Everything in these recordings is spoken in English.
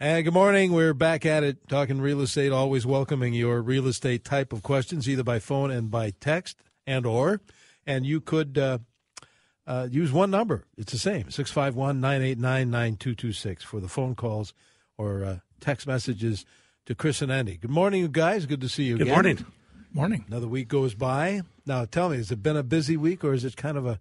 And good morning. We're back at it talking real estate, always welcoming your real estate type of questions, either by phone and by text and or. And you could uh, uh, use one number. It's the same, 651-989-9226 for the phone calls or uh, text messages to Chris and Andy. Good morning, you guys. Good to see you Good again. morning. Morning. Another week goes by. Now, tell me, has it been a busy week or is it kind of a,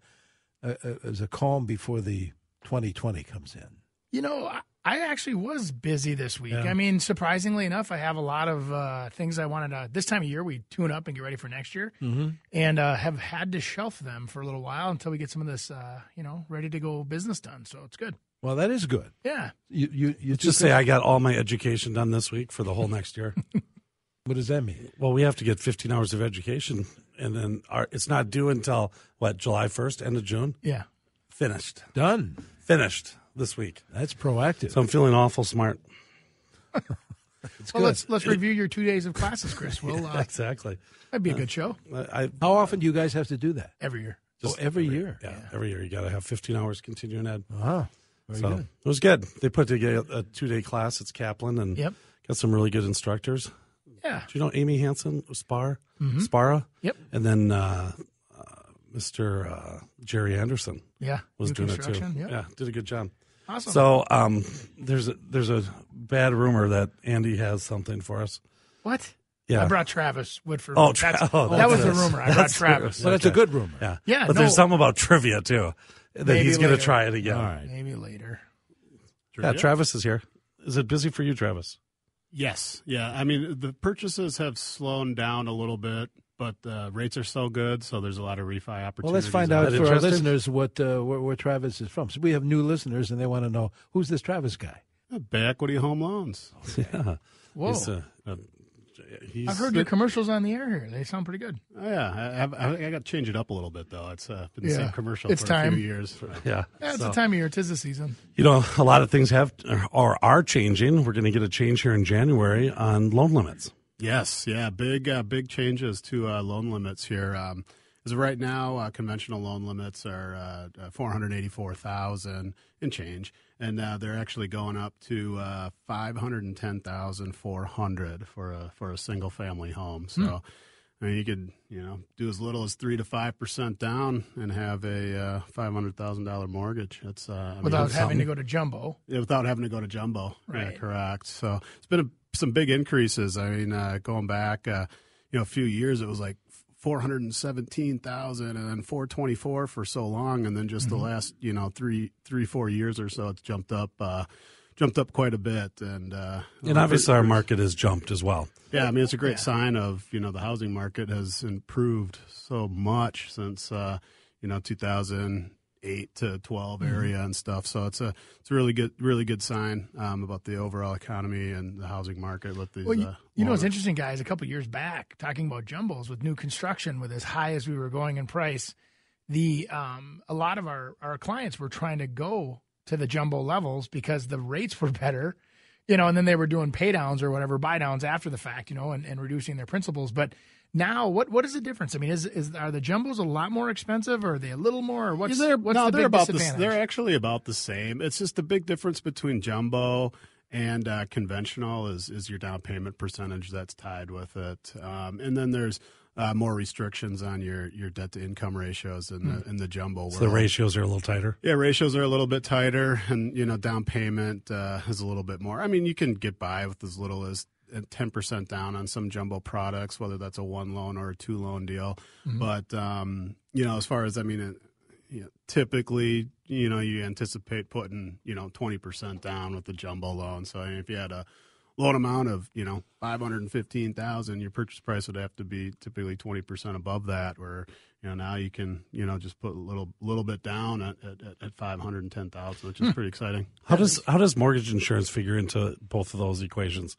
a, a, is a calm before the 2020 comes in? You know, I- I actually was busy this week. Yeah. I mean, surprisingly enough, I have a lot of uh, things I wanted to. This time of year, we tune up and get ready for next year, Mm-hmm. and uh, have had to shelf them for a little while until we get some of this, uh, you know, ready to go business done. So it's good. Well, that is good. Yeah. You, you, you Let's just say I got all my education done this week for the whole next year. What does that mean? well, we have to get 15 hours of education, and then our, it's not due until what July 1st, end of June. Yeah. Finished, Done. finished this week. That's proactive. So I'm feeling awful smart. it's Well, let's let's review your two days of classes, Chris. Well, uh, exactly. that'd be a good show I, I How often do you guys have to do that? every year. just oh, every year. yeah, every year you got to have 15 hours continuing ed. Ah, very so good. it was good. They put together a two day class. It's Kaplan and Yep. got some really good instructors. Yeah. Do you know Amy Hansen, Spar, Spara? Yep. And then uh, uh, Mr. Uh, Jerry Anderson Yeah. was New doing it too. Yep. Yeah, did a good job. Awesome. So um, there's a there's a bad rumor that Andy has something for us. what? Yeah. I brought Travis Whitford. Oh, That's- Tra- oh, that was that's- the rumor. I brought that's- Travis. Well, that's a good rumor. Yeah. Yeah, But there's no. something about trivia too that Maybe he's going to try it again. All right. Maybe later. Yeah, Travis is here. Is it busy for you, Travis? Yes, yeah. I mean, the purchases have slowed down a little bit, but the rates are still good, so there's a lot of refi opportunities. Well, let's find out out for our listeners what uh, where, where Travis is from. So we have new listeners, and they want to know who's this Travis guy. there. Bay Equity Home Loans. Yeah. Whoa. He's, uh, uh, he's, I've heard your commercials on the air here. They sound pretty good. Oh, yeah, I, I, I got to change it up a little bit though. It's uh, been the Yeah. same commercial It's for time. a few years. Yeah. Yeah, it's So- the time of year. It is the season. You know, a lot of things have or are changing. We're going to get a change here in January on loan limits. Yes, yeah, big uh, big changes to uh, loan limits here. Um, as of right now, uh, conventional loan limits are uh, uh, four hundred eighty four thousand and change, and uh, they're actually going up to uh, five hundred and ten thousand four hundred for a for a single family home. So. I mean, you could, you know, do as little as three to five percent down and have a uh, five hundred thousand dollar mortgage. That's uh, I mean, Without that's having to go to jumbo. Yeah, without having to go to jumbo. Right. Yeah, correct. So it's been a, some big increases. I mean, uh, going back, uh, you know, a few years, it was like four hundred and seventeen thousand, and then four twenty four for so long, and then just Mm-hmm. the last, you know, three three four years or so, it's jumped up. Uh, Jumped up quite a bit, and uh, And obviously, our market has jumped as well. yeah, I mean it's a great sign of you know the housing market has improved so much since uh, you know 2008 to 12 Mm-hmm. area and stuff. So it's a it's a really good really good sign um, about the overall economy and the housing market with these. Well, you, uh, you know what's interesting, guys? A couple years back, talking about jumbles with new construction, with as high as we were going in price, the um, a lot of our our clients were trying to go to the jumbo levels because the rates were better, you know, and then they were doing pay downs or whatever buy downs after the fact, you know, and, and reducing their principals. But now, what what is the difference? I mean, is is are the jumbos a lot more expensive, or are they a little more? Or what's they're, what's no, the they're big about the, disadvantage? they're actually about the same. It's just the big difference between jumbo and uh, conventional is is your down payment percentage that's tied with it, um, and then there's uh, more restrictions on your, your debt to income ratios in the in the jumbo So world. the ratios are a little tighter. Yeah, ratios are a little bit tighter, and you know, down payment uh, is a little bit more. I mean, you can get by with as little as ten percent down on some jumbo products, whether that's a one loan or a two loan deal. But um, you know, as far as I mean, it, you know, typically, you know, you anticipate putting you know twenty percent down with the jumbo loan. So I mean, if you had a loan amount of you know five hundred and fifteen thousand, your purchase price would have to be typically twenty percent above that. Where you know now you can you know just put a little little bit down at at, at five hundred and ten thousand, which is pretty exciting. How does how does mortgage insurance figure into both of those equations?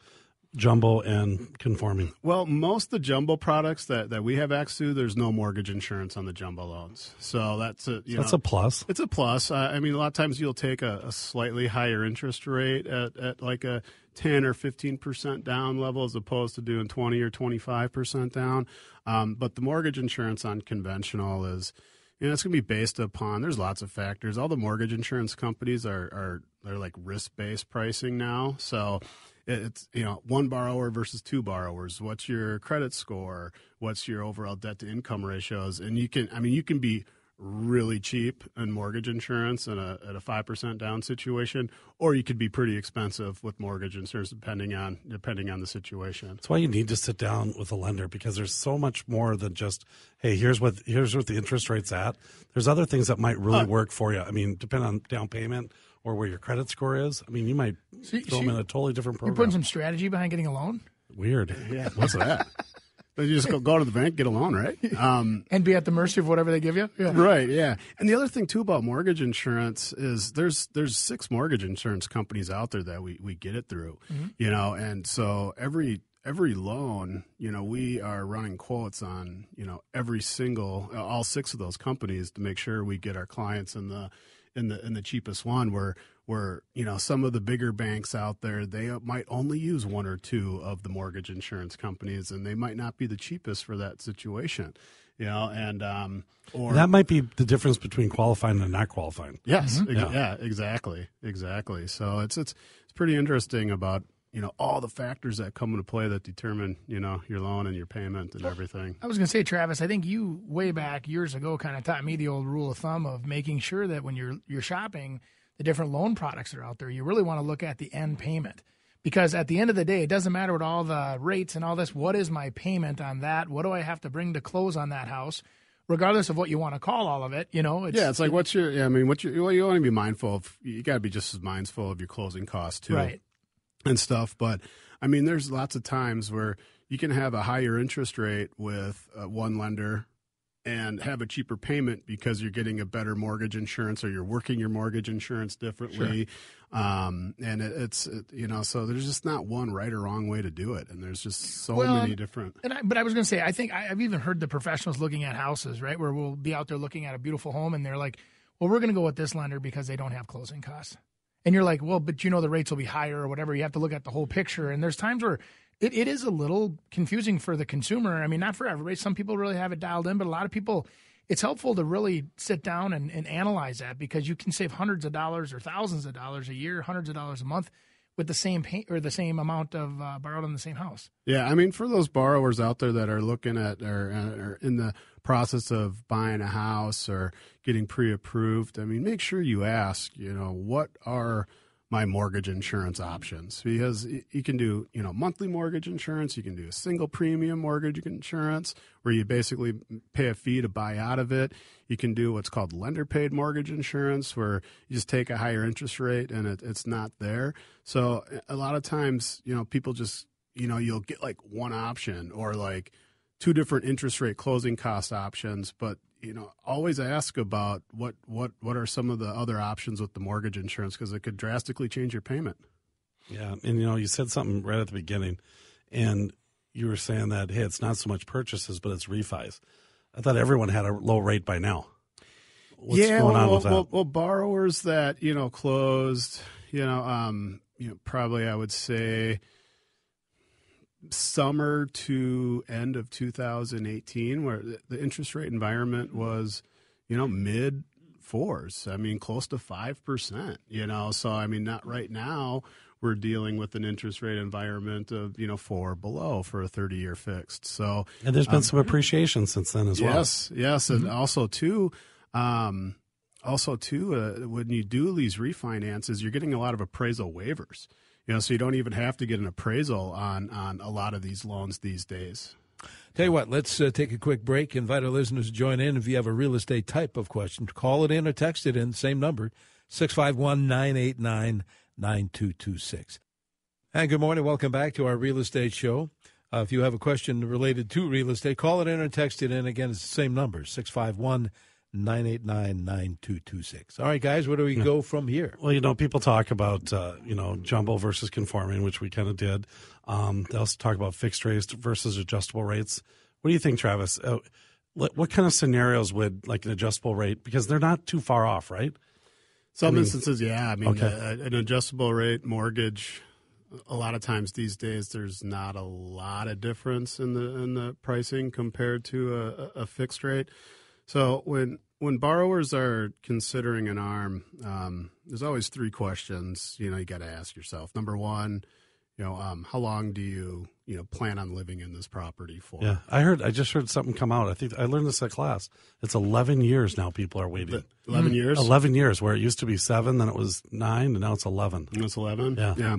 Jumbo and conforming. Well, most of the jumbo products that, that we have access to, there's no mortgage insurance on the jumbo loans. So that's a you That's know, a plus. It's a plus. Uh, I mean, a lot of times you'll take a, a slightly higher interest rate at, at like a 10 or 15% down level as opposed to doing 20 or 25% down. Um, but the mortgage insurance on conventional is, you know, it's going to be based upon, there's lots of factors. All the mortgage insurance companies are, are they're like risk based pricing now. So, it's you know one borrower versus two borrowers. What's your credit score? What's your overall debt to income ratios? And you can i mean you can be really cheap in mortgage insurance in a, at a 5% down situation or you could be pretty expensive with mortgage insurance depending on depending on the situation. That's why you need to sit down with a lender because there's so much more than just hey here's what here's what the interest rate's at. There's other things that might really work for you. I mean, depend on down payment or where your credit score is. I mean, you might So- throw so them in a totally different You're putting some strategy behind getting a loan Weird. yeah what's that you just go, go to the bank get a loan right um, and be at the mercy of whatever they give you. Yeah. Right, yeah. And the other thing too about mortgage insurance is there's there's six mortgage insurance companies out there that we, we get it through. You know, and so every every loan, you know, we are running quotes on, you know, every single all six of those companies to make sure we get our clients in the in the in the cheapest one where where you know some of the bigger banks out there they might only use one or two of the mortgage insurance companies and they might not be the cheapest for that situation you know and um or That might be the difference between qualifying and not qualifying. Yes, ex- Yeah. yeah. exactly, exactly. So it's it's it's pretty interesting about you know all the factors that come into play that determine you know your loan and your payment and everything. I was going to say, Travis, I think you way back years ago kind of taught me the old rule of thumb of making sure that when you're you're shopping the different loan products that are out there, you really want to look at the end payment. Because at the end of the day, it doesn't matter what all the rates and all this. What is my payment on that? What do I have to bring to close on that house? Regardless of what you want to call all of it, you know. It's, Yeah, it's like what's your? Yeah, I mean, what you well, you want to be mindful of. You got to be just as mindful of your closing costs too. right. And stuff. But I mean, there's lots of times where you can have a higher interest rate with uh, one lender and have a cheaper payment because you're getting a better mortgage insurance or you're working your mortgage insurance differently. Um, and it, it's, it, you know, so there's just not one right or wrong way to do it. And there's just so Well, many different. And I, but I was going to say, I think I, I've even heard the professionals looking at houses, right, where we'll be out there looking at a beautiful home, and they're like, "Well, we're going to go with this lender because they don't have closing costs." And you're like, "Well, but you know the rates will be higher or whatever." You have to look at the whole picture, and there's times where it, it is a little confusing for the consumer. I mean, not for everybody. Some people really have it dialed in, but a lot of people. It's helpful to really sit down and, and analyze that because you can save hundreds of dollars or thousands of dollars a year, hundreds of dollars a month with the same pay, or the same amount of uh, borrowed on the same house. Yeah, I mean, for those borrowers out there that are looking at or, or in the process of buying a house or getting pre-approved, I mean, make sure you ask, you know, what are my mortgage insurance options? Because you can do, you know, monthly mortgage insurance, you can do a single premium mortgage insurance where you basically pay a fee to buy out of it. You can do what's called lender paid mortgage insurance where you just take a higher interest rate and it, it's not there. So a lot of times, you know, people just you know you'll get like one option or like two different interest rate closing cost options but you know always ask about what what what are some of the other options with the mortgage insurance because it could drastically change your payment Yeah, and you know, you said something right at the beginning, and you were saying that hey, it's not so much purchases, but it's refis. I thought everyone had a low rate by now. What's yeah going well, on with that? well, well borrowers that you know closed you know um you know probably i would say summer to end of 2018 where the- the interest rate environment was you know mid fours i mean close to 5% you know so i mean not right now we're dealing with an interest rate environment of you know four below for a 30 year fixed so and there's been some appreciation since then as well. Yes, yes, and also too, um, also too, uh, when you do these refinances, you're getting a lot of appraisal waivers. You know, so you don't even have to get an appraisal on on a lot of these loans these days. Tell you what, let's uh, take a quick break. Invite our listeners to join in. If you have a real estate type of question, call it in or text it in, same number, 651 989 9226. And good morning. Welcome back to our real estate show. Uh, if you have a question related to real estate, call it in or text it in. Again, it's the same number 651 989 9226. All right, guys, where do we go from here? Well, you know, people talk about uh, you know jumbo versus conforming, which we kind of did. Um, they also talk about fixed rates versus adjustable rates. What do you think, Travis? Uh, what, what kind of scenarios would like an adjustable rate? Because they're not too far off, right? Some I mean- instances, yeah. I mean, Okay. uh, an adjustable rate mortgage. A lot of times these days, there's not a lot of difference in the in the pricing compared to a, a a fixed rate. So when when borrowers are considering an arm, um, there's always three questions. You know, you got to ask yourself. Number one, you know, um, how long do you you know plan on living in this property for? Yeah, I heard. I just heard something come out. I think I learned this at class. It's eleven years now. People are waiting. Eleven years. Eleven years, where it used to be seven, then it was nine, and now it's eleven. And it's eleven. Yeah. Yeah.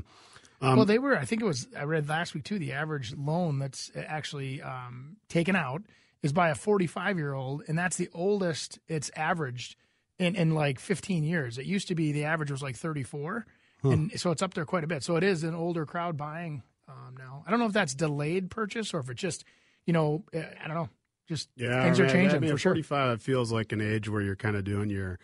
well, they were. I think it was. I read last week too. The average loan that's actually um, taken out is by a 45 year old, and that's the oldest it's averaged in in like 15 years. It used to be the average was like 34, and so it's up there quite a bit. So it is an older crowd buying um, now. I don't know if that's delayed purchase or if it just, you know, uh, I don't know. Just Yeah, things are changing I mean, for sure. 45 it feels like an age where you're kind of doing your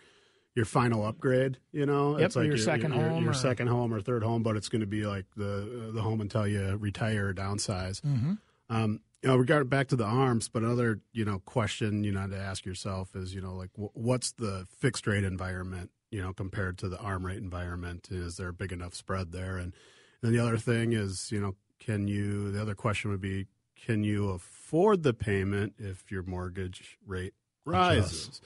your final upgrade. You know, Yep, it's like your second your, home your or- second home or third home, but it's going to be like the the home until you retire or downsize. Mm-hmm. Um, you know, regard back to the arms, but another you know question you know to ask yourself is you know like wh- what's the fixed rate environment you know compared to the arm rate environment? Is there a big enough spread there? And then the other thing is you know can you the other question would be can you afford the payment if your mortgage rate rises?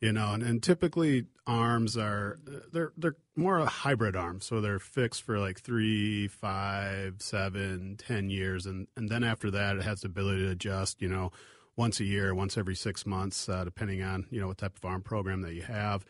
You know, and, and typically arms are they're they're more a hybrid arm, so they're fixed for like three, five, seven, ten years, and and then after that, it has the ability to adjust. You know, once a year, once every six months, uh, depending on you know what type of arm program that you have.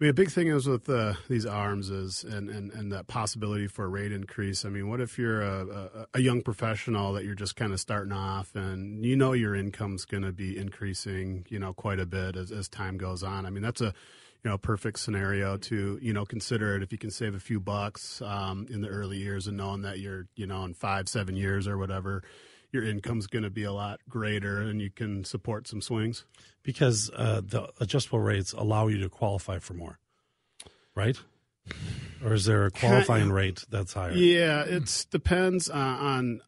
I mean, a big thing is with uh, these arms is and, and, and that possibility for a rate increase. I mean, what if you're a, a, a young professional that you're just kind of starting off and you know your income's going to be increasing, you know, quite a bit as, as time goes on. I mean, that's a you know perfect scenario to you know consider it if you can save a few bucks um, in the early years and knowing that you're you know in five seven years or whatever your income's going to be a lot greater and you can support some swings. because uh, the adjustable rates allow you to qualify for more, right? Or is there a qualifying rate that's higher? Yeah, it depends uh, on.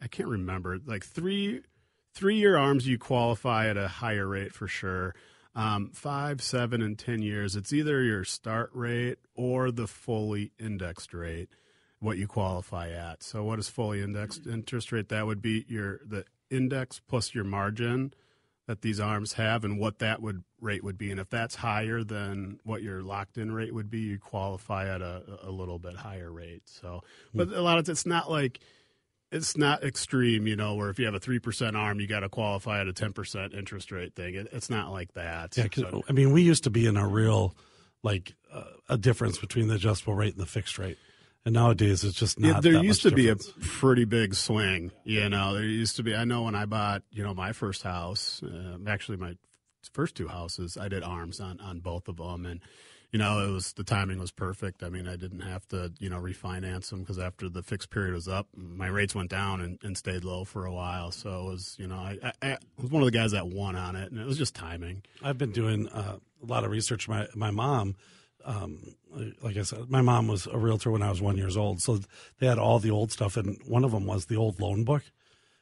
I can't remember. Like three, three year arms, you qualify at a higher rate for sure. Um, five, seven, and ten years, it's either your start rate or the fully indexed rate. What you qualify at. So, what is fully indexed interest rate? That would be your the index plus your margin that these arms have and what that would rate would be. And if that's higher than what your locked in rate would be you qualify at a, a little bit higher rate. So but a lot of it's not like it's not extreme you know where if you have a 3% arm you got to qualify at a 10% interest rate thing. It, it's not like that. Yeah, So- I mean, we used to be in a real like uh, a difference between the adjustable rate and the fixed rate, and nowadays it's just not. Yeah, there used to be a pretty big swing. You know, there used to be. I know when I bought, you know, my first house, uh, actually my first two houses, I did arms on on both of them, and you know, it was the timing was perfect. I mean, I didn't have to, you know, refinance them because after the fixed period was up, my rates went down and, and stayed low for a while. So it was, you know, I, I, I was one of the guys that won on it, and it was just timing. I've been doing uh, a lot of research. My my mom, um, like I said, my mom was a realtor when I was one years old, so they had all the old stuff, and one of them was the old loan book,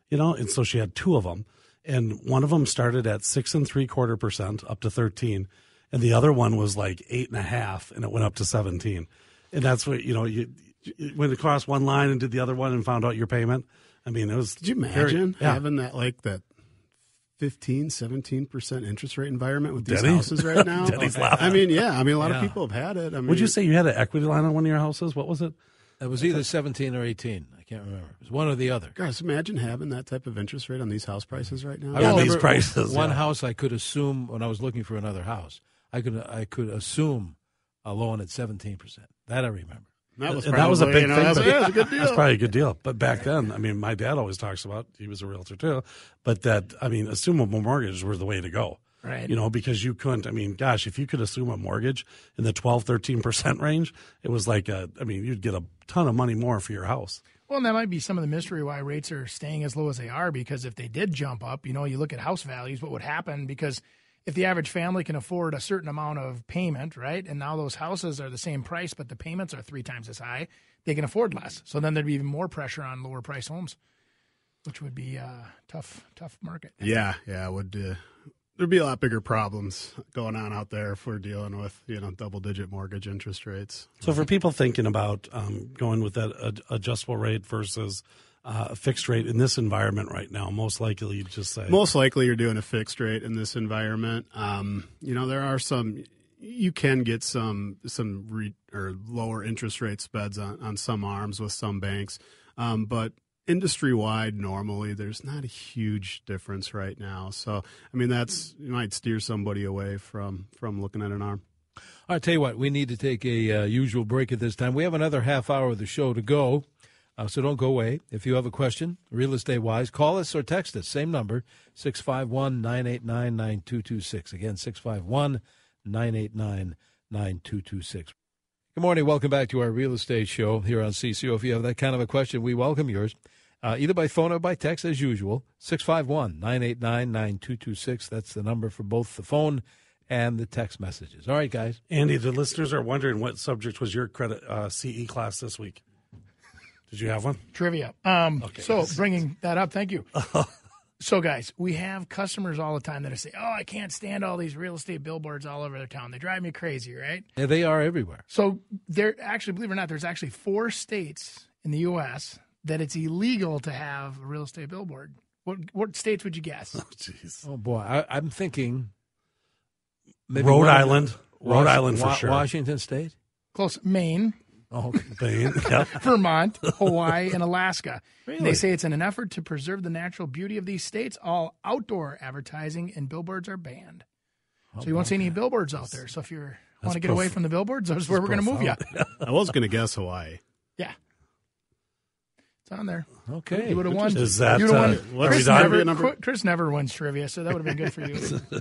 you know, and so she had two of them, and one of them started at six and three quarter percent up to thirteen, and the other one was like eight and a half, and it went up to seventeen, and that's what you know you. you went across one line and did the other one and found out your payment. I mean, it was. Did you very- imagine yeah. having that like that 15, 17% interest rate environment with these Denny? houses right now? Denny's laughing. I mean, yeah. I mean, a lot Yeah. of people have had it. I mean, Would you say you had an equity line on one of your houses? What was it? It was either 17 or 18. I can't remember. It was one or the other. Guys, imagine having that type of interest rate on these house prices right now. Yeah, these prices, One yeah. house I could assume when I was looking for another house, I could I could assume a loan at 17%. That I remember. That was, And that was a probably, big you know, thing. That's, but- yeah, that's a good deal. That's probably a good deal. But back then, I mean, my dad always talks about he was a realtor too, but that I mean, assumable mortgages were the way to go. Right. You know, because you couldn't, I mean, gosh, if you could assume a mortgage in the 12, 13% range, it was like a, I mean, you'd get a ton of money more for your house. Well, and that might be some of the mystery why rates are staying as low as they are. Because if they did jump up, you know, you look at house values, what would happen? Because if the average family can afford a certain amount of payment, right, and now those houses are the same price, but the payments are three times as high, they can afford less. So then there'd be even more pressure on lower price homes, which would be a tough, tough market. Yeah, yeah, it would uh, there'd be a lot bigger problems going on out there if we're dealing with you know double digit mortgage interest rates. So for people thinking about um, going with that ad- adjustable rate versus uh, a fixed rate in this environment right now, most likely you'd just say Most likely, you're doing a fixed rate in this environment. Um, you know, there are some. You can get some some re, or lower interest rate spreads on, on some arms with some banks, um, but industry wide, normally there's not a huge difference right now. So, I mean, that's you might steer somebody away from from looking at an arm. I tell you what, we need to take a uh, usual break at this time. We have another half hour of the show to go, uh, so don't go away. If you have a question, real estate wise, call us or text us. Same number, 651 989 9226. Again, 651 989 9226. Good morning. Welcome back to our real estate show here on CCO. If you have that kind of a question, we welcome yours, uh, either by phone or by text, as usual. 651 989 9226. That's the number for both the phone and the text messages. All right, guys. Andy, the listeners are wondering what subject was your credit uh, CE class this week. Did you have one? Trivia. Um, okay. So bringing that up, thank you. so, guys, we have customers all the time that say, "Oh, I can't stand all these real estate billboards all over the town. They drive me crazy." Right? Yeah, they are everywhere. So, there actually, believe it or not, there's actually four states in the U.S. that it's illegal to have a real estate billboard. What what states would you guess? Oh, jeez. Oh boy, I, I'm thinking Rhode Island. Rhode Was- Island for Wa- sure. Washington State. Close. Maine, Oh, Spain. Yep. Vermont, Hawaii, and Alaska. Really? They say it's in an effort to preserve the natural beauty of these states. All outdoor advertising and billboards are banned. So you won't see any billboards out there. So if you want to get away from the billboards, that's where we're going to move you. I was going to guess Hawaii. Yeah, it's on there. okay. You would have won. Is that, You'd uh, won. what's Chris, the never, trivia number? Chris never wins trivia, so that would have been good for you.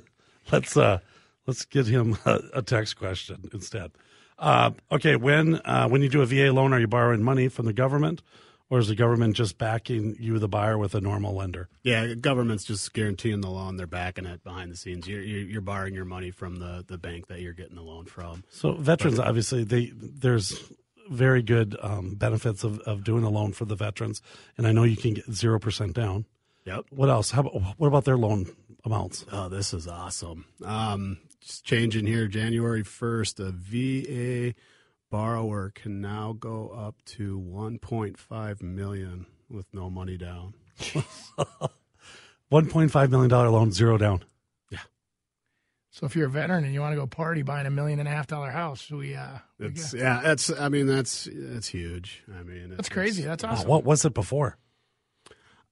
let's uh let's get him a, a text question instead. Uh, okay, when uh, when you do a VA loan, are you borrowing money from the government, or is the government just backing you, the buyer, with a normal lender? Yeah, government's just guaranteeing the loan; they're backing it behind the scenes. You're you're, you're borrowing your money from the, the bank that you're getting the loan from. So veterans, obviously, they there's very good um, benefits of, of doing a loan for the veterans, and I know you can get zero percent down. Yep. What else? How about, what about their loan amounts? Oh, this is awesome. Um, just changing here, January 1st, a VA borrower can now go up to 1.5 million with no money down. One point five million dollar loan, zero down. Yeah. So if you're a veteran and you want to go party buying a million and a half dollar house, we uh, we It's yeah, that's I mean that's that's huge. I mean that's it's- crazy. That's Wow, awesome. what was it before?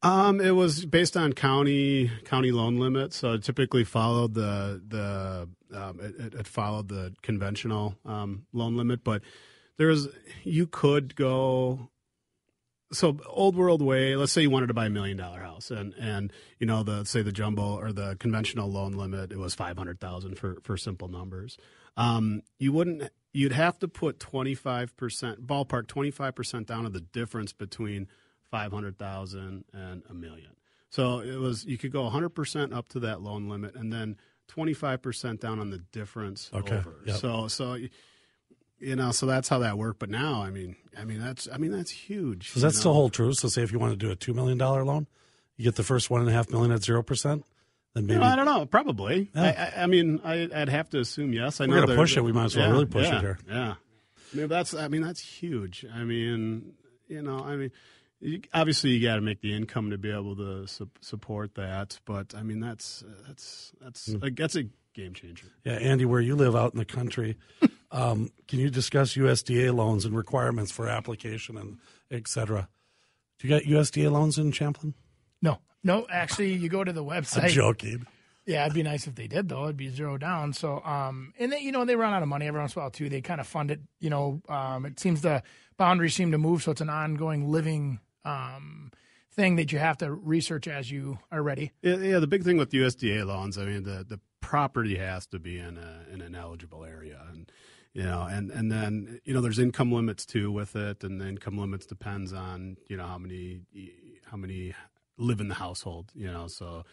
Um, it was based on county county loan limits, so it typically followed the the um, it, it, followed the conventional um, loan limit, but there was you could go. So old world way, let's say you wanted to buy a million dollar house, and and you know the say the jumbo or the conventional loan limit, it was five hundred thousand for for simple numbers. Um, you wouldn't. You'd have to put twenty five percent ballpark twenty five percent down of the difference between five hundred thousand and a million. So it was you could go hundred percent up to that loan limit, and then twenty five percent down on the difference Okay, over. yep. So so you know so that's how that worked. But now I mean I mean that's I mean that's huge. Does you that still hold true? So, say if you want to do a two million dollar loan, you get the first one and a half million at zero percent. Then maybe Well, I don't know. Probably. Yeah. I, I, mean, I, I'd have to assume yes. I We're know gonna push it. We might as well yeah, really push it here. Yeah. I mean, that's. I mean, that's huge. I mean, you know, I mean, you, obviously you got to make the income to be able to su- support that. But I mean, that's that's that's Hmm. like, that's a game changer. Yeah, Andy, where you live out in the country, um, can you discuss USDA loans and requirements for application and et cetera? Do you got USDA loans in Champlain? No, no. Actually, you go to the I'm website. joking. Yeah, it'd be nice if they did though. It'd be zero down. So, um, and they, you know, they run out of money every once in a while too. They kind of fund it. You know, um, it seems the boundaries seem to move, so it's an ongoing living um, thing that you have to research as you are ready. Yeah, yeah, the big thing with USDA loans, I mean, the the property has to be in a in an eligible area, and you know, and and then you know, there's income limits too with it, and the income limits depends on you know how many how many live in the household, you know, so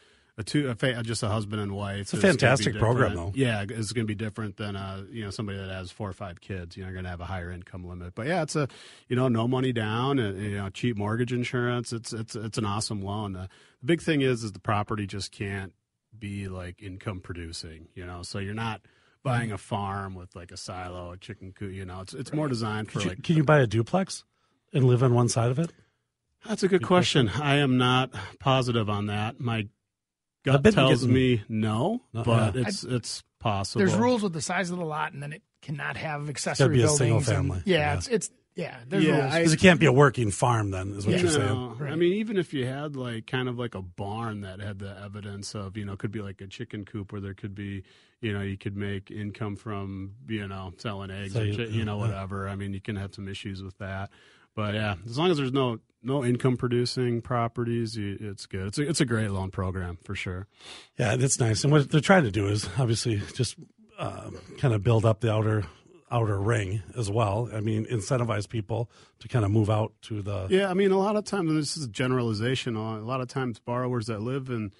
a two a fa- just a husband and wife. It's a is gonna be fantastic program, though. Yeah, it's going to be different than uh you know somebody that has four or five kids. You know, going to have a higher income limit. But yeah, it's a you know no money down, and, you know cheap mortgage insurance. It's it's it's an awesome loan. Uh, the big thing is is the property just can't be like income producing. You know, so you're not buying a farm with like a silo, a chicken coop. You know, it's it's more designed for Can you, like can you buy a duplex and live on one side of it? that's a good question. I am not positive on that. My gut tells me no, oh, No, but yeah. it's it's possible. There's rules with the size of the lot, and then it cannot have accessory be a buildings. single and- family. yeah, Yeah. it's it's yeah. There's Yeah, Because it can't be a working farm, then, is what Yeah. you're saying. No, I mean, even if you had like kind of like a barn that had the evidence of, you know, could be like a chicken coop where there could be, you know, you could make income from, you know, selling eggs So or, you- you know, whatever. I mean, you can have some issues with that. But yeah, as long as there's no no income producing properties, it's good. It's a, it's a great loan program for sure. Yeah, that's nice. And what they're trying to do is obviously just uh, kind of build up the outer outer ring as well. I mean, incentivize people to kind of move out to the. Yeah, I mean, a lot of times, and this is a generalization. A lot of times, borrowers that live in,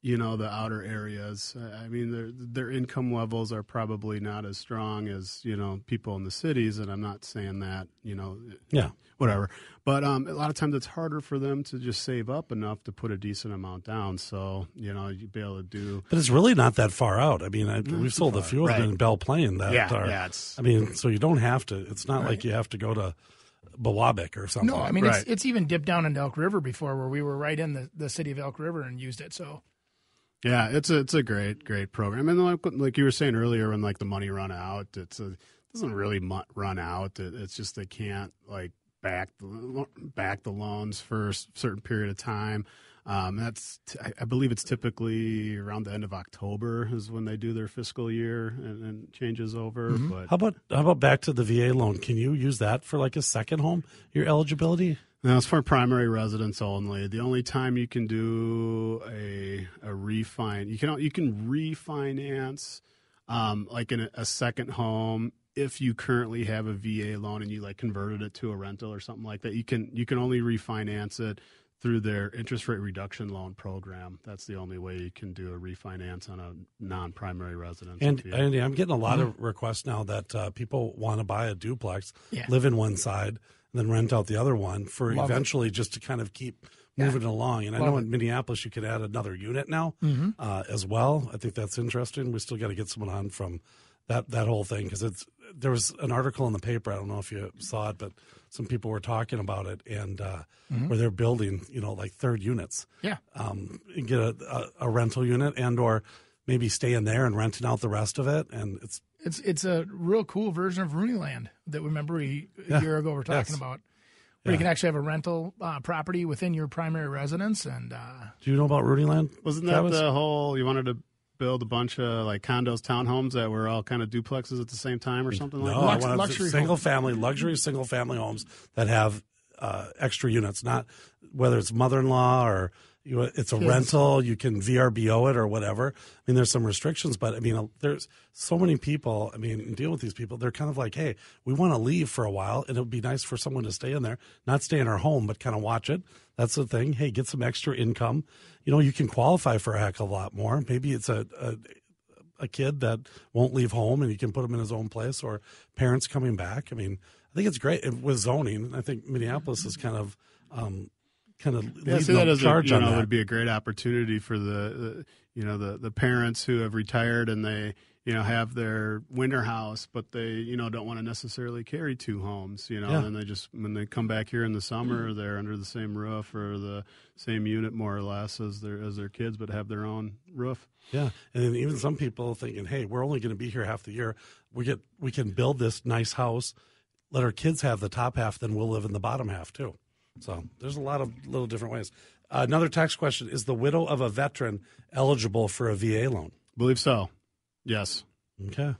you know, the outer areas, I I mean, their their income levels are probably not as strong as you know people in the cities. And I'm not saying that, you know, Yeah. whatever. But um, a lot of times, it's harder for them to just save up enough to put a decent amount down. So you know, you'd be able to do. But it's really not that far out. I mean, I, we've sold a few of them Right. in Belle Plaine that Yeah, are. yeah, it's- I mean, so you don't have to. It's not like you have to go to Biwabik or something. no, I mean Right. it's it's even dipped down into Elk River before, where we were right in the, the city of Elk River and used it. So Yeah, it's a it's a great great program, and like like you were saying earlier, when like the money run out, it's a, it doesn't really mu- run out. It, it's just they can't like back the back the loans for a certain period of time. Um, that's t- I, I believe it's typically around the end of October is when they do their fiscal year and, and changes over. But How about how about back to the VA loan? Can you use that for like a second home? Your eligibility? No, it's for primary residence only. The only time you can do a a refine, you can you can refinance um, like in a, a second home if you currently have a VA loan and you like converted it to a rental or something like that. You can you can only refinance it through their interest rate reduction loan program. That's the only way you can do a refinance on a non-primary residence. And Andy, I'm getting a lot of requests now that uh, people want to buy a duplex, Yeah. live in one side, and then rent out the other one for Love it. eventually just to kind of keep moving along. And I know it. in Minneapolis you could add another unit now Mm-hmm. uh, as well. I think that's interesting. We still got to get someone on from that that whole thing because it's there was an article in the paper. I don't know if you saw it, but some people were talking about it and uh, Mm-hmm. where they're building, you know, like third units yeah, um, and get a, a, a rental unit and or maybe stay in there and renting out the rest of it. And it's it's it's a real cool version of Rooney Land that we remember we a year ago we are talking Yes. about. Where you can actually have a rental uh, property within your primary residence, and uh, do you know about Rooney Land? Wasn't that Travis? the whole? You wanted to build a bunch of like condos, townhomes that were all kind of duplexes at the same time, or something like No, that. Lux- I want luxury single home. family, luxury single family homes that have uh, extra units, not whether it's mother in law or you, it's a rental, you can VRBO it or whatever. I mean, there's some restrictions, but I mean, uh, there's so many people. I mean, deal with these people. They're kind of like, hey, we want to leave for a while, and it would be nice for someone to stay in there, not stay in our home, but kind of watch it. That's the thing. Hey, get some extra income. You know, you can qualify for a heck of a lot more. Maybe it's a, a a kid that won't leave home and you can put him in his own place or parents coming back. I mean, I think it's great with zoning. I think Minneapolis is kind of, um, kind of Yeah, that the as a, charge you on know, that. would be a great opportunity for the, the you know the the parents who have retired and they you know have their winter house, but they you know don't want to necessarily carry two homes. You know, Yeah. and they just when they come back here in the summer, mm-hmm. they're under the same roof or the same unit more or less as their as their kids, but have their own roof. Yeah, and then even some people thinking, "Hey, we're only going to be here half the year. We get we can build this nice house, let our kids have the top half, then we'll live in the bottom half too." So there's a lot of little different ways. Uh, another tax question: Is the widow of a veteran eligible for a VA loan? believe so. Yes. Okay,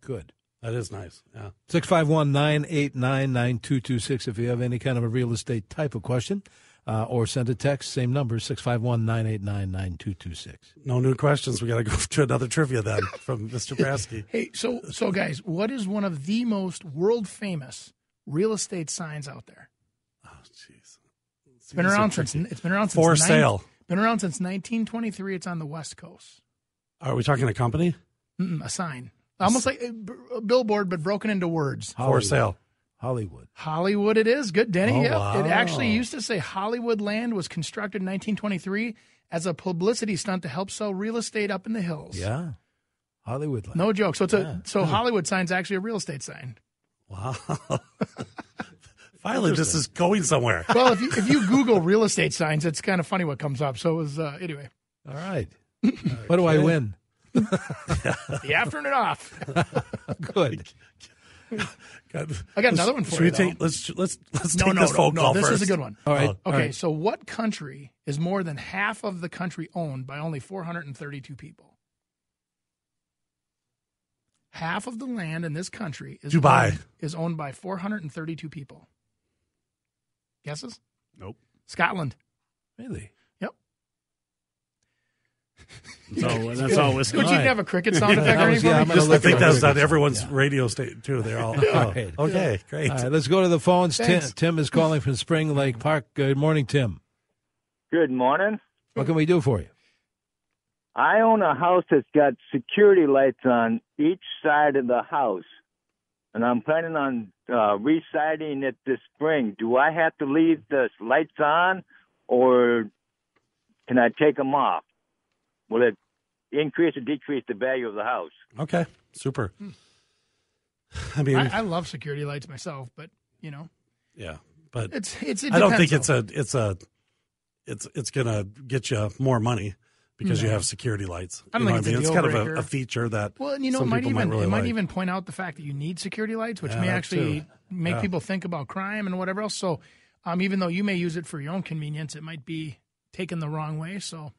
Good. that is nice. Yeah, 651 989 9226 if you have any kind of a real estate type of question. uh, or send a text, same number, 651 989 9226. No new questions. We got to go to another trivia then from Mr. Brasky. Hey, so so guys, what is one of the most world famous real estate signs out there? Jeez. It's been around since it's been around since For nine- sale. Been around since 1923. It's on the West Coast. Are we talking a company? Mm-mm, a sign, almost like a, b- a billboard, but broken into words. For sale. Hollywood. Hollywood, it is good, Denny. Oh, yeah, it actually used to say Hollywood land was constructed in 1923 as a publicity stunt to help sell real estate up in the hills. Yeah. Hollywood. land. No joke. So it's a Yeah. so hmm. Hollywood sign's actually a real estate sign. Wow. Finally, this is going somewhere. Well, if you if you Google real estate signs, it's kind of funny what comes up. So it was uh, anyway. All right. what do I win? The afternoon off. Good. God. I got another one for Should you. we take let's let's let's no, take no, this no, phone no. call This first. is a good one. All right. Oh, Okay, right. so what country is more than half of the country owned by only 432 people? Half of the land in this country is Dubai. owned, is owned by 432 people. Guesses? Nope. Scotland. Really? Yep. So that's all whiskey. Would you have a cricket sound effect That or was- anything? yeah, I'm gonna Just, I look think it that up. was on everyone's radio station too. They're all oh, right. okay, great. All right, let's go to the phones. Tim, Thanks. Tim is calling from Spring Lake Park. Good morning, Tim. Good morning. What can we do for you? I own a house that's got security lights on each side of the house, and I'm planning on uh, residing it this spring. Do I have to leave the lights on, or can I take them off? Will it increase or decrease the value of the house? Okay, super. I mean, I, I love security lights myself, but you know, yeah, but it's it's. It I don't think depends, it's a it's a it's it's gonna get you more money because you have security lights. I don't You know think what it's a It's kind of a, a feature that Well, and you know, some it might even might really it might like. even point out the fact that you need security lights, which Yeah, may actually too. make Yeah. people think about crime and whatever else. So, um, even though you may use it for your own convenience, it might be taken the wrong way. So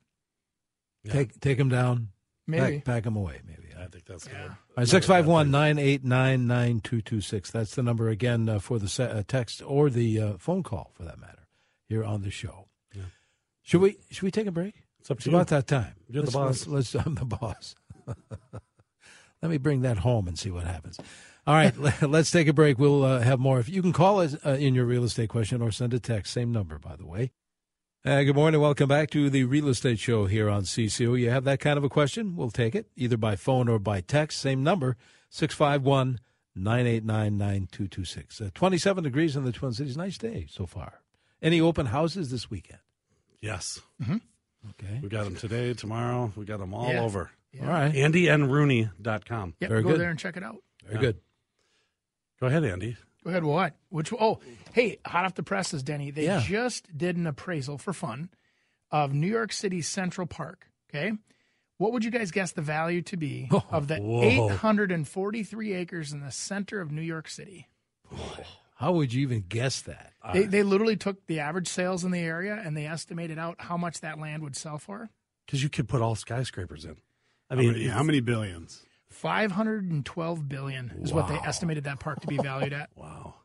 Take take them down. maybe. Pack, pack them away, maybe. I think that's Yeah. good. All right, 651 989 9226. That's the number again uh, for the se- uh, text or the uh, phone call, for that matter, here on the show. Yeah. Should we should we take a break? It's up It's you. about that time. You're Let's- boss. Let's, let's, I'm the boss. Let me bring that home and see what happens. All right, let- let's take a break. We'll uh, have more. If you can call us uh, in your real estate question or send a text, same number, by the way. Uh, good morning. Welcome back to the Real Estate Show here on CCO. You have that kind of a question? We'll take it either by phone or by text. Same number, 651 989 9226. Uh, 27 degrees in the Twin Cities. Nice day so far. Any open houses this weekend? Yes, Okay. we got them today, tomorrow. We got them all Yeah. over. All right. AndyandRooney.com. Yep, Very go good. there and check it out. Very good. Go ahead, Andy. Go ahead. What? Which? Oh, hey, hot off the presses, Denny. They Yeah. just did an appraisal for fun of New York City's Central Park. Okay, what would you guys guess the value to be of the Whoa. 843 acres in the center of New York City? How would you even guess that? They, they literally took the average sales in the area and they estimated out how much that land would sell for. Because you could put all skyscrapers in. I I mean, mean, how many billions? 512 billion is what they estimated that park to be valued at. wow,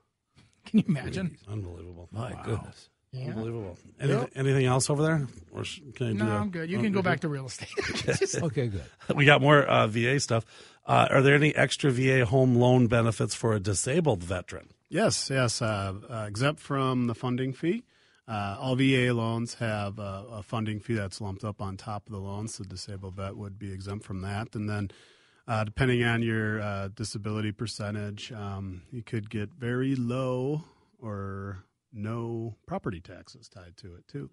Can you imagine? unbelievable. My goodness. Unbelievable. Any, Anything else over there? Or can I do No, that? I'm good. You Oh, can go you're back to real estate. Okay, good. good? We got more uh, VA stuff. Uh, are there any extra VA home loan benefits for a disabled veteran? Yes, yes. Uh, uh, exempt from the funding fee. Uh, all VA loans have a, a funding fee that's lumped up on top of the loans. The disabled vet would be exempt from that. And then, uh, depending on your uh, disability percentage, um, you could get very low or no property taxes tied to it too.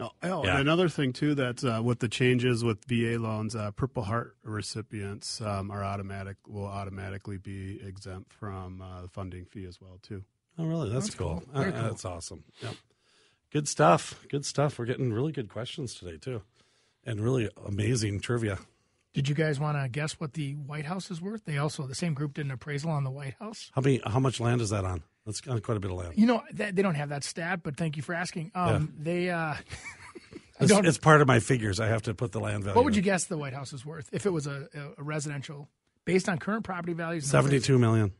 Oh, oh Yeah. and another thing too that uh, with the changes with VA loans, uh, Purple Heart recipients um, are automatic will automatically be exempt from uh, the funding fee as well too. Oh, really? That's, That's cool. cool. Very Uh, cool. That's awesome. Yep. Good stuff. Good stuff. We're getting really good questions today too, and really amazing trivia. Did you guys want to guess what the White House is worth? They also the same group did an appraisal on the White House. How many? How much land is that on? That's on quite a bit of land. You know that they don't have that stat, but thank you for asking. Um, They, uh, I It's, don't. it's part of my figures. I have to put the land value. what would you in. guess the White House is worth if it was a, a, a residential, based on current property values? Seventy-two million.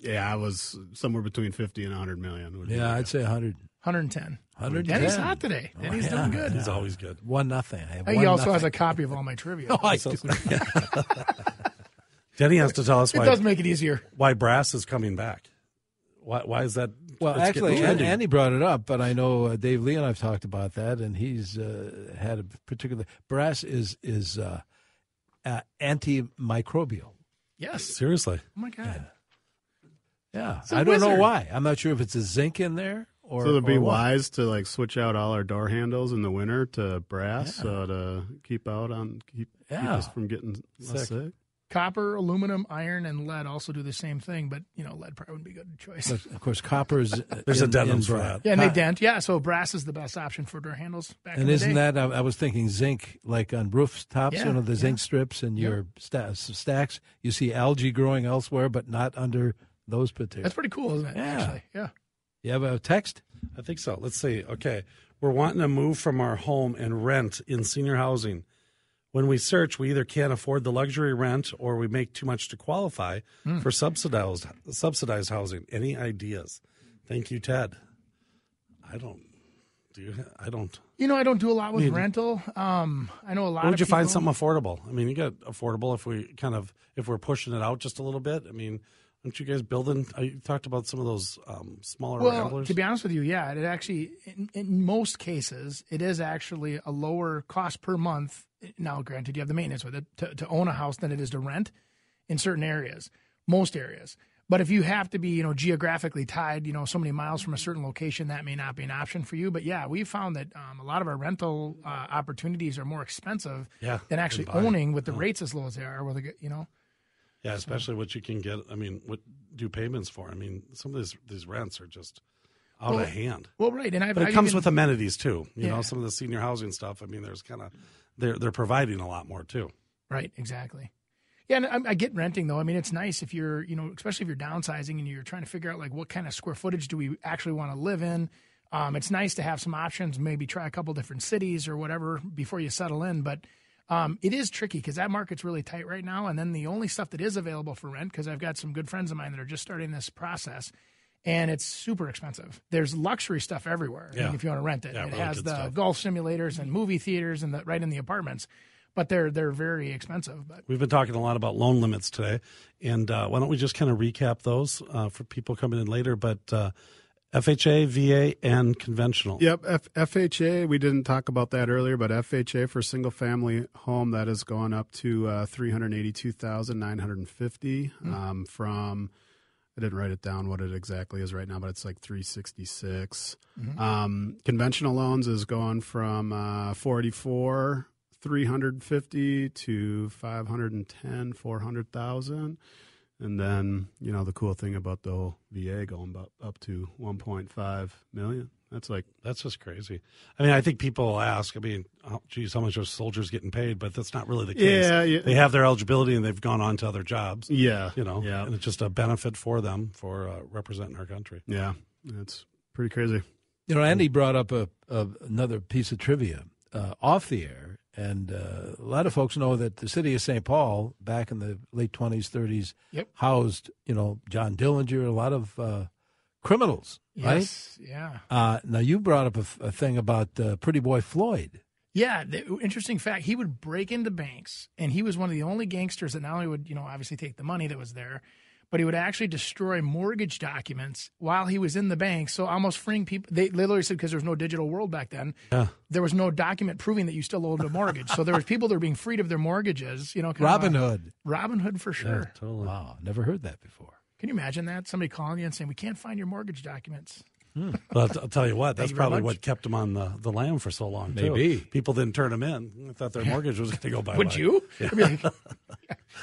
Yeah, I was somewhere between fifty and hundred million. Would Yeah, I'd say 100. 110. 110. Denny's hot today. Denny's doing good. He's always good. One nothing. I have he one also has a copy of all my trivia. Oh, I do. Denny has to tell us it why does make it easier. why brass is coming back. Why, why is that? Well, actually, getting An- trendy. Andy brought it up, but I know uh, Dave Lee and I've talked about that, and he's uh, had a particular brass is is uh, uh, antimicrobial. Yes. seriously. Oh my god. Yeah, a I don't know why. I'm not sure if it's a zinc in there or. So it'd be or what. wise to like switch out all our door handles in the winter to brass, so to keep out on keep, keep us from getting less Sick. sick. Copper, aluminum, iron, and lead also do the same thing, but you know, lead probably wouldn't be a good choice. But, of course, copper is uh, There's in, addendums in for brass. that. Yeah, and they dent. Yeah, so brass is the best option for door handles back And the isn't day. that? I, I was thinking zinc, like on rooftops, Yeah, you know, the yeah. zinc strips and your sta- stacks. You see algae growing elsewhere, but not under those particular. That's pretty cool, isn't it? Yeah. Actually, yeah. You have a text? I think so. Let's see. Okay. We're wanting to move from our home and rent in senior housing. When we search, we either can't afford the luxury rent or we make too much to qualify Hmm. for subsidized subsidized housing. Any ideas? Thank you, Ted. I don't do you, I don't. You know, I don't do a lot with mean- rental. Um, I know a lot. Would of you find something affordable? I mean, you get affordable if we kind of if we're pushing it out just a little bit. I mean, aren't you guys building? uh, You talked about some of those um, smaller Well, ramblers. to be honest with you, yeah, it actually, in, in most cases, it is actually a lower cost per month. Now, granted, you have the maintenance with it to, to own a house than it is to rent in certain areas, most areas. But if you have to be, you know, geographically tied, you know, so many miles from a certain location, that may not be an option for you. But yeah, we found that um, a lot of our rental uh, opportunities are more expensive Yeah, than actually owning with the rates as low as they are. With the, you know, Yeah, especially what you can get. I mean, what do payments for? I mean, some of these these rents are just out Well, of hand. well, right, and I've, But it I've comes even- with amenities too. You Yeah. know, some of the senior housing stuff. I mean, there's kind of they're they're providing a lot more too. Right, exactly. Yeah, and I, I get renting though. I mean, it's nice if you're, you know, especially if you're downsizing and you're trying to figure out like what kind of square footage do we actually want to live in. Um, it's nice to have some options, maybe try a couple different cities or whatever before you settle in. But um, it is tricky because that market's really tight right now. And then the only stuff that is available for rent, because I've got some good friends of mine that are just starting this process, and it's super expensive. There's luxury stuff everywhere. I mean, Yeah. if you want to rent it, Yeah, it really has the stuff. golf simulators and movie theaters and the, right in the apartments. But they're they're very expensive. But We've been talking a lot about loan limits today, and uh, why don't we just kind of recap those uh, for people coming in later? But uh, FHA, VA, and conventional. Yep, F- FHA. We didn't talk about that earlier, but FHA for single family home that has gone up to uh, three hundred eighty two thousand nine hundred fifty um, from. I didn't write it down what it exactly is right now, but it's like three Um, conventional loans is going from uh, forty four three hundred fifty to 510, 400,000. and ten four hundred thousand. And then, you know, the cool thing about the whole VA going up, up to 1.5 million. That's like, That's just crazy. I mean, I think people ask. I mean, oh, geez, how much are soldiers getting paid? But that's not really the case. Yeah, yeah. They have their eligibility and they've gone on to other jobs. yeah, You know, yeah, and it's just a benefit for them for uh, representing our country. yeah. It's pretty crazy. You know, Andy brought up a, a another piece of trivia uh, off the air, and uh, a lot of folks know that the city of St. Paul, back in the late twenties, thirties, Yep. housed you know John Dillinger, a lot of criminals, right? yes, yeah. Uh, now you brought up a thing about uh, Pretty Boy Floyd. Yeah, the interesting fact, he would break into banks and he was one of the only gangsters that not only would, you know, obviously take the money that was there, but he would actually destroy mortgage documents while he was in the bank. So almost freeing people. They literally said because there was no digital world back then, Yeah. there was no document proving that you still owed a mortgage. so there was people that were being freed of their mortgages. You know, kind of Robin Hood. Robin Hood for sure. Totally. Wow, never heard that before. Can you imagine that? Somebody calling you and saying, "We can't find your mortgage documents." Hmm. But I'll, I'll tell you what, that's you probably what kept them on the, the lam for so long. too. Maybe. people didn't turn them in. I thought their mortgage was going to go by. Would you? I'd be like,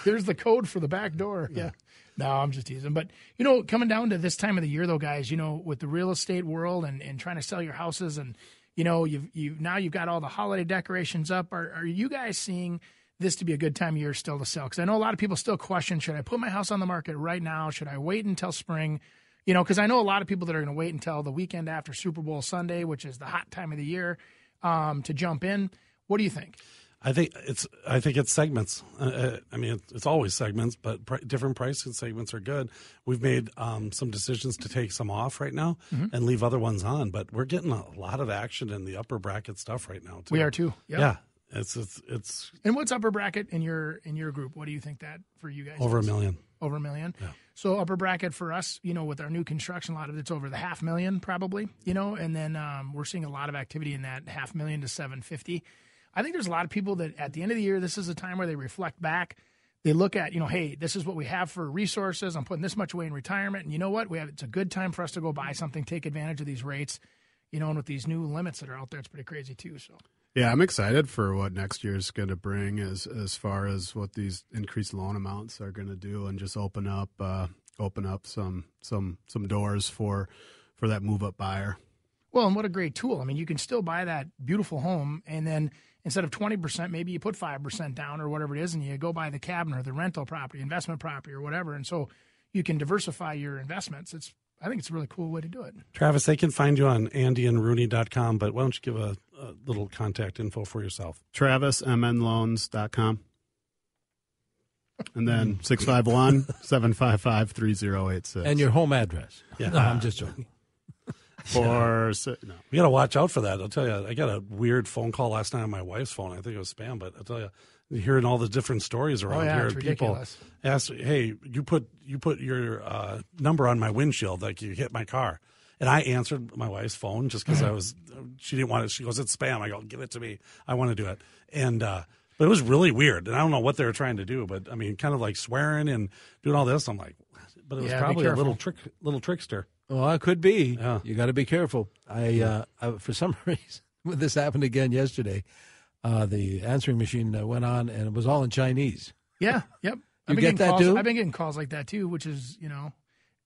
There's the code for the back door. Yeah. No, I'm just teasing. But you know, coming down to this time of the year, though, guys, you know, with the real estate world and, and trying to sell your houses, and you know, you've you've now you've got all the holiday decorations up. Are are you guys seeing this to be a good time of year still to sell? Because I know a lot of people still question: Should I put my house on the market right now? Should I wait until spring? You know, because I know a lot of people that are going to wait until the weekend after Super Bowl Sunday, which is the hot time of the year, um, to jump in. What do you think? I think it's I think it's segments. Uh, uh, I mean, it's, it's always segments, but pr- different pricing segments are good. We've made um, some decisions to take some off right now Mm-hmm. and leave other ones on, but we're getting a lot of action in the upper bracket stuff right now. Too. We are too. Yep. Yeah, it's it's it's And what's upper bracket in your in your group? What do you think that for you guys? over a million. Over a million. So upper bracket for us, you know, with our new construction, a lot of it's over the half million probably, you know, and then um, we're seeing a lot of activity in that half million to seven fifty. I think there's a lot of people that at the end of the year, this is a time where they reflect back. They look at, you know, hey, this is what we have for resources. I'm putting this much away in retirement, and you know what? We have it's a good time for us to go buy something, take advantage of these rates, you know, and with these new limits that are out there, it's pretty crazy too. So Yeah, I'm excited for what next year's going to bring as as far as what these increased loan amounts are going to do, and just open up uh, open up some some some doors for for that move up buyer. Well, and what a great tool. I mean, you can still buy that beautiful home and then instead of 20%, maybe you put 5% down or whatever it is and you go buy the cabin or the rental property, investment property or whatever. And so you can diversify your investments. It's I think it's a really cool way to do it. Travis, they can find you on andyandrooney.com, but why don't you give a, a little contact info for yourself? TravisMNLoans.com. And then 651 755 3086. And your home address. Yeah. No, I'm just joking. For, no. We got to watch out for that. I'll tell you, I got a weird phone call last night on my wife's phone. I think it was spam, but I'll tell you, hearing all the different stories around Oh, yeah, here, it's people ask, "Hey, you put you put your uh, number on my windshield, like you hit my car." And I answered my wife's phone just because I was, she didn't want it. She goes, "It's spam." I go, "Give it to me. I want to do it." And uh, but it was really weird, and I don't know what they were trying to do, but I mean, kind of like swearing and doing all this. I'm like, but it was Yeah, probably a little trick, little trickster. Well, it could be. Yeah. You got to be careful. I, uh, I, for some reason, this happened again yesterday, uh, the answering machine uh, went on and it was all in Chinese. Yeah. Yep. You I've been get getting that calls, too? I've been getting calls like that too, which is, you know,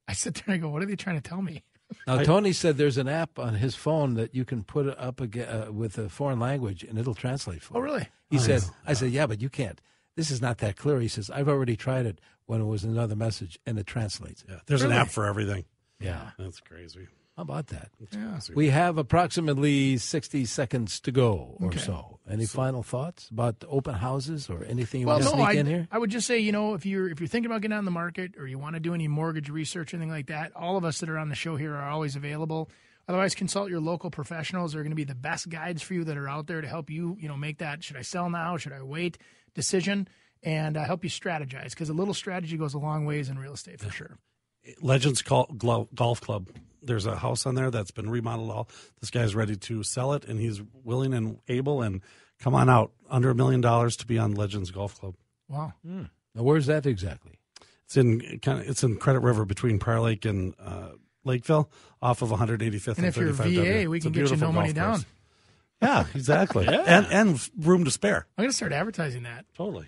I sit there and I go, what are they trying to tell me? Now, Tony said there's an app on his phone that you can put up again, uh, with a foreign language and it'll translate for Oh, really? He said, I said, yeah, but you can't. This is not that clear. He says, I've already tried it when it was another message and it translates. Yeah, there's Really? an app for everything. Yeah. That's crazy. How about that? Yeah. We have approximately 60 seconds to go or so. Any final thoughts about open houses or anything you Well, want to no, sneak I, in here? I would just say, you know, if you're if you're thinking about getting on the market or you want to do any mortgage research or anything like that, all of us that are on the show here are always available. Otherwise, consult your local professionals. They're going to be the best guides for you that are out there to help you, you know, make that should I sell now, should I wait decision, and uh, help you strategize because a little strategy goes a long ways in real estate for sure. Legends Golf Club. There's a house on there that's been remodeled. All this guy's ready to sell it, and he's willing and able. And come on out, under a million dollars to be on Legends Golf Club. Wow. Now, where's that exactly? It's in kind of it's in Credit River between Prior Lake and uh, Lakeville, off of 185th and, And if you're 35W. VA, we It's can get you no money golf course. down. Yeah, exactly. And and room to spare. I'm going to start advertising that. Totally.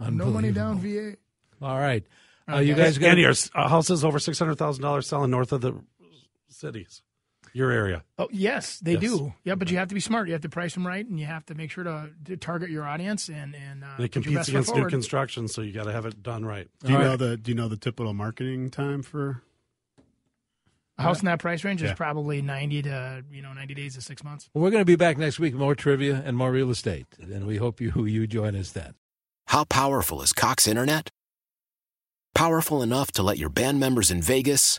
No money down, VA. All right. Uh, you guys got And your uh, houses over six hundred thousand dollars selling north of the cities, your area. Oh yes, they Yes. do. Yeah, but you have to be smart. You have to price them right, and you have to make sure to, to target your audience and and uh, And it competes against new construction, so you got to have it done right. Do you All know right. the Do you know the typical marketing time for? A house in that price range is Yeah. probably ninety to you know ninety days to six months. Well, we're going to be back next week more trivia and more real estate. And we hope you you join us then. How powerful is Cox Internet? Powerful enough to let your band members in Vegas,